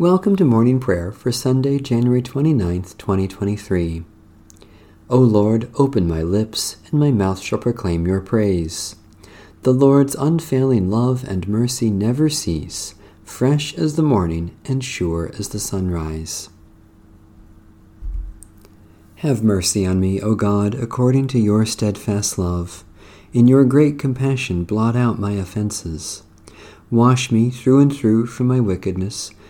Welcome to morning prayer for Sunday, January 29th, 2023. O Lord, open my lips, and my mouth shall proclaim your praise. The Lord's unfailing love and mercy never cease, fresh as the morning and sure as the sunrise. Have mercy on me, O God, according to your steadfast love. In your great compassion, blot out my offenses. Wash me through and through from my wickedness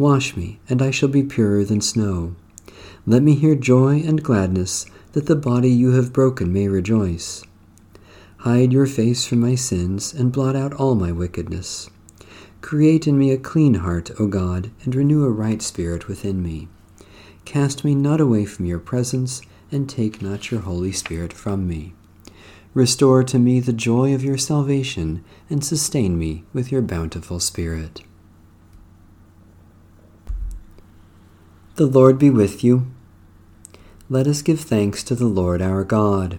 Wash me, and I shall be purer than snow. Let me hear joy and gladness, that the body you have broken may rejoice. Hide your face from my sins, and blot out all my wickedness. Create in me a clean heart, O God, and renew a right spirit within me. Cast me not away from your presence, and take not your Holy Spirit from me. Restore to me the joy of your salvation, and sustain me with your bountiful Spirit. The Lord be with you. Let us give thanks to the Lord our God.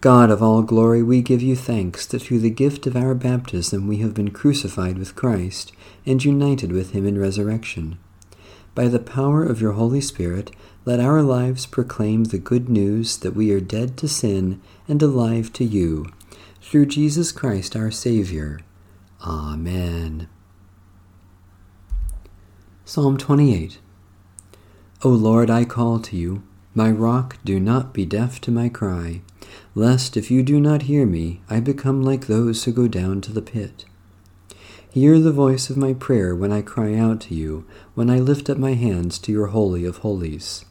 God of all glory, we give you thanks that through the gift of our baptism we have been crucified with Christ and united with him in resurrection. By the power of your Holy Spirit, let our lives proclaim the good news that we are dead to sin and alive to you, through Jesus Christ our Savior. Amen. Psalm 28 O Lord, I call to you. My rock, do not be deaf to my cry, lest if you do not hear me, I become like those who go down to the pit. Hear the voice of my prayer when I cry out to you, when I lift up my hands to your Holy of Holies.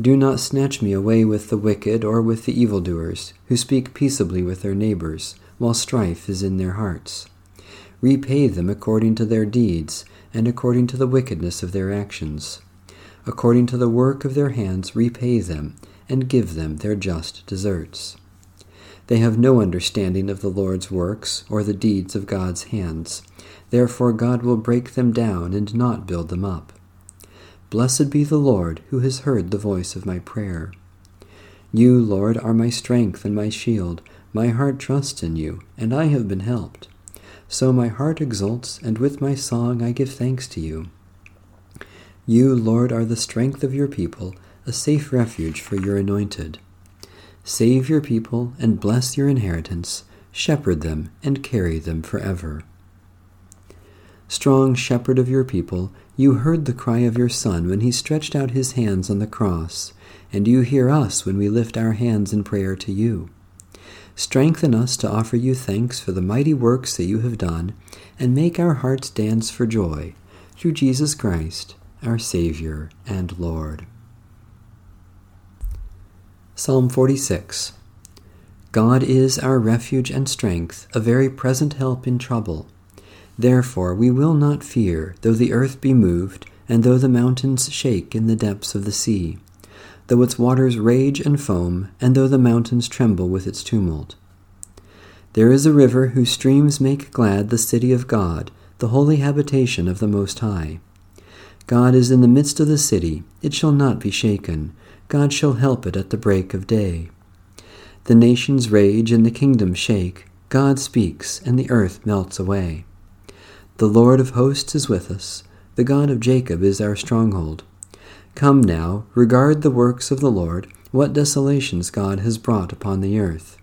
Do not snatch me away with the wicked or with the evildoers, who speak peaceably with their neighbors, while strife is in their hearts. Repay them according to their deeds and according to the wickedness of their actions. According to the work of their hands, repay them, and give them their just deserts. They have no understanding of the Lord's works or the deeds of God's hands. Therefore, God will break them down and not build them up. Blessed be the Lord who has heard the voice of my prayer. You, Lord, are my strength and my shield. My heart trusts in you, and I have been helped. So my heart exults, and with my song I give thanks to you. You, Lord, are the strength of your people, a safe refuge for your anointed. Save your people and bless your inheritance, shepherd them and carry them forever. Strong shepherd of your people, you heard the cry of your Son when he stretched out his hands on the cross, and you hear us when we lift our hands in prayer to you. Strengthen us to offer you thanks for the mighty works that you have done, and make our hearts dance for joy, through Jesus Christ, our Savior and Lord. Psalm 46 God is our refuge and strength, a very present help in trouble. Therefore we will not fear, though the earth be moved, and though the mountains shake in the depths of the sea though its waters rage and foam, and though the mountains tremble with its tumult. There is a river whose streams make glad the city of God, the holy habitation of the Most High. God is in the midst of the city, it shall not be shaken. God shall help it at the break of day. The nations rage and the kingdoms shake. God speaks, and the earth melts away. The Lord of hosts is with us. The God of Jacob is our stronghold. Come now, regard the works of the Lord, what desolations God has brought upon the earth.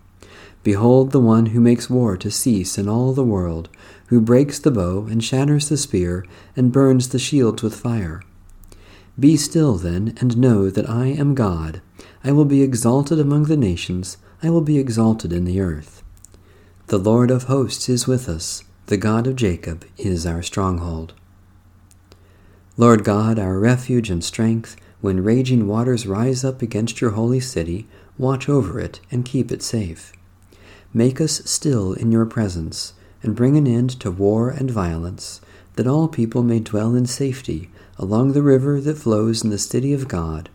Behold the one who makes war to cease in all the world, who breaks the bow and shatters the spear and burns the shields with fire. Be still then, and know that I am God. I will be exalted among the nations, I will be exalted in the earth. The Lord of hosts is with us, the God of Jacob is our stronghold. Lord God, our refuge and strength, when raging waters rise up against your holy city, watch over it and keep it safe. Make us still in your presence, and bring an end to war and violence, that all people may dwell in safety along the river that flows in the city of God,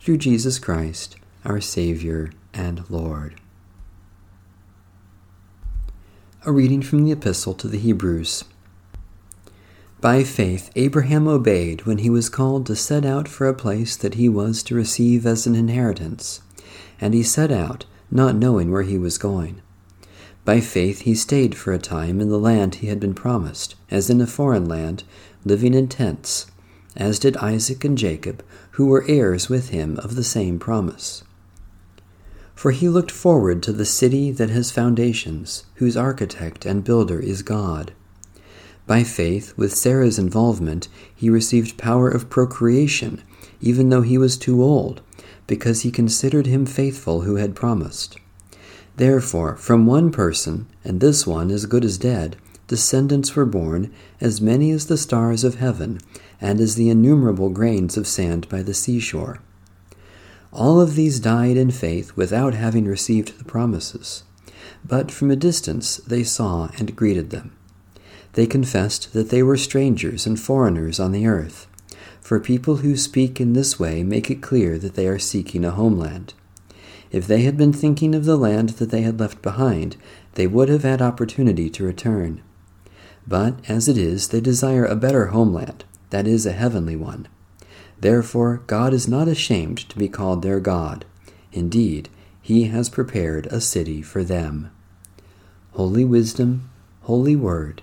through Jesus Christ, our Savior and Lord. A reading from the Epistle to the Hebrews. By faith, Abraham obeyed when he was called to set out for a place that he was to receive as an inheritance. And he set out, not knowing where he was going. By faith, he stayed for a time in the land he had been promised, as in a foreign land, living in tents, as did Isaac and Jacob, who were heirs with him of the same promise. For he looked forward to the city that has foundations, whose architect and builder is God. By faith, with Sarah's involvement, he received power of procreation, even though he was too old, because he considered him faithful who had promised. Therefore, from one person, and this one as good as dead, descendants were born, as many as the stars of heaven, and as the innumerable grains of sand by the seashore. All of these died in faith without having received the promises. But from a distance they saw and greeted them. They confessed that they were strangers and foreigners on the earth. For people who speak in this way make it clear that they are seeking a homeland. If they had been thinking of the land that they had left behind, they would have had opportunity to return. But as it is, they desire a better homeland, that is, a heavenly one. Therefore, God is not ashamed to be called their God. Indeed, He has prepared a city for them. Holy Wisdom, Holy Word,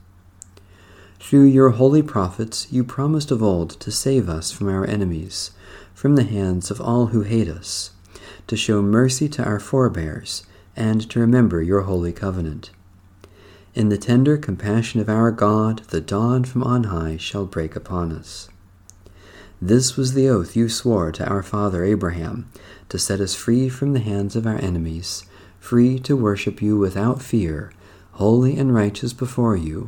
Through your holy prophets, you promised of old to save us from our enemies, from the hands of all who hate us, to show mercy to our forebears, and to remember your holy covenant. In the tender compassion of our God, the dawn from on high shall break upon us. This was the oath you swore to our father Abraham, to set us free from the hands of our enemies, free to worship you without fear, holy and righteous before you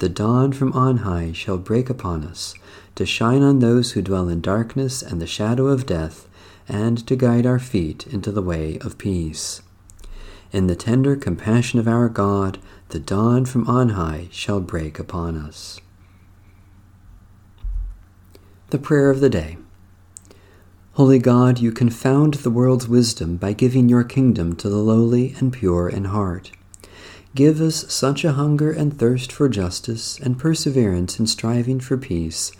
the dawn from on high shall break upon us, to shine on those who dwell in darkness and the shadow of death, and to guide our feet into the way of peace. In the tender compassion of our God, the dawn from on high shall break upon us. The Prayer of the Day Holy God, you confound the world's wisdom by giving your kingdom to the lowly and pure in heart. Give us such a hunger and thirst for justice and perseverance in striving for peace,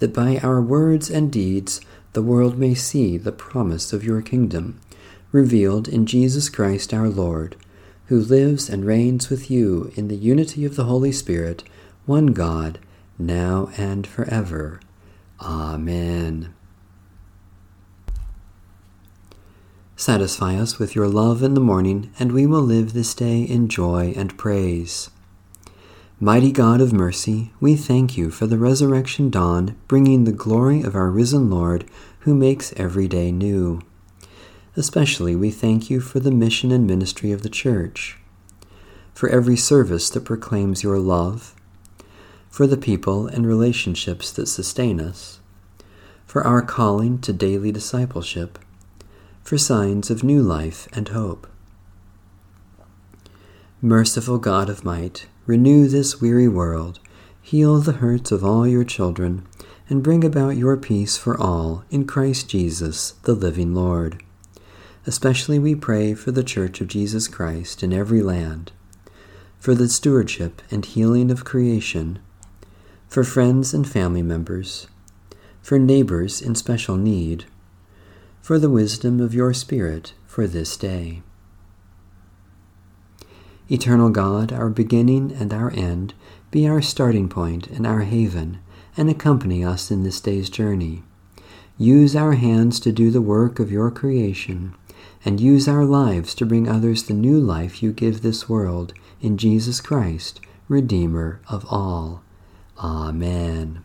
that by our words and deeds the world may see the promise of your kingdom, revealed in Jesus Christ our Lord, who lives and reigns with you in the unity of the Holy Spirit, one God, now and forever. Amen. Satisfy us with your love in the morning, and we will live this day in joy and praise. Mighty God of mercy, we thank you for the resurrection dawn, bringing the glory of our risen Lord, who makes every day new. Especially we thank you for the mission and ministry of the Church, for every service that proclaims your love, for the people and relationships that sustain us, for our calling to daily discipleship for signs of new life and hope. Merciful God of might, renew this weary world, heal the hurts of all your children, and bring about your peace for all in Christ Jesus, the living Lord. Especially we pray for the Church of Jesus Christ in every land, for the stewardship and healing of creation, for friends and family members, for neighbors in special need, for the wisdom of your Spirit for this day. Eternal God, our beginning and our end, be our starting point and our haven, and accompany us in this day's journey. Use our hands to do the work of your creation, and use our lives to bring others the new life you give this world in Jesus Christ, Redeemer of all. Amen.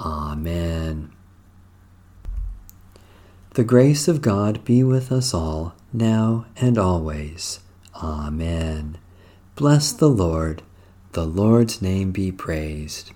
Amen. The grace of God be with us all, now and always. Amen. Bless the Lord. The Lord's name be praised.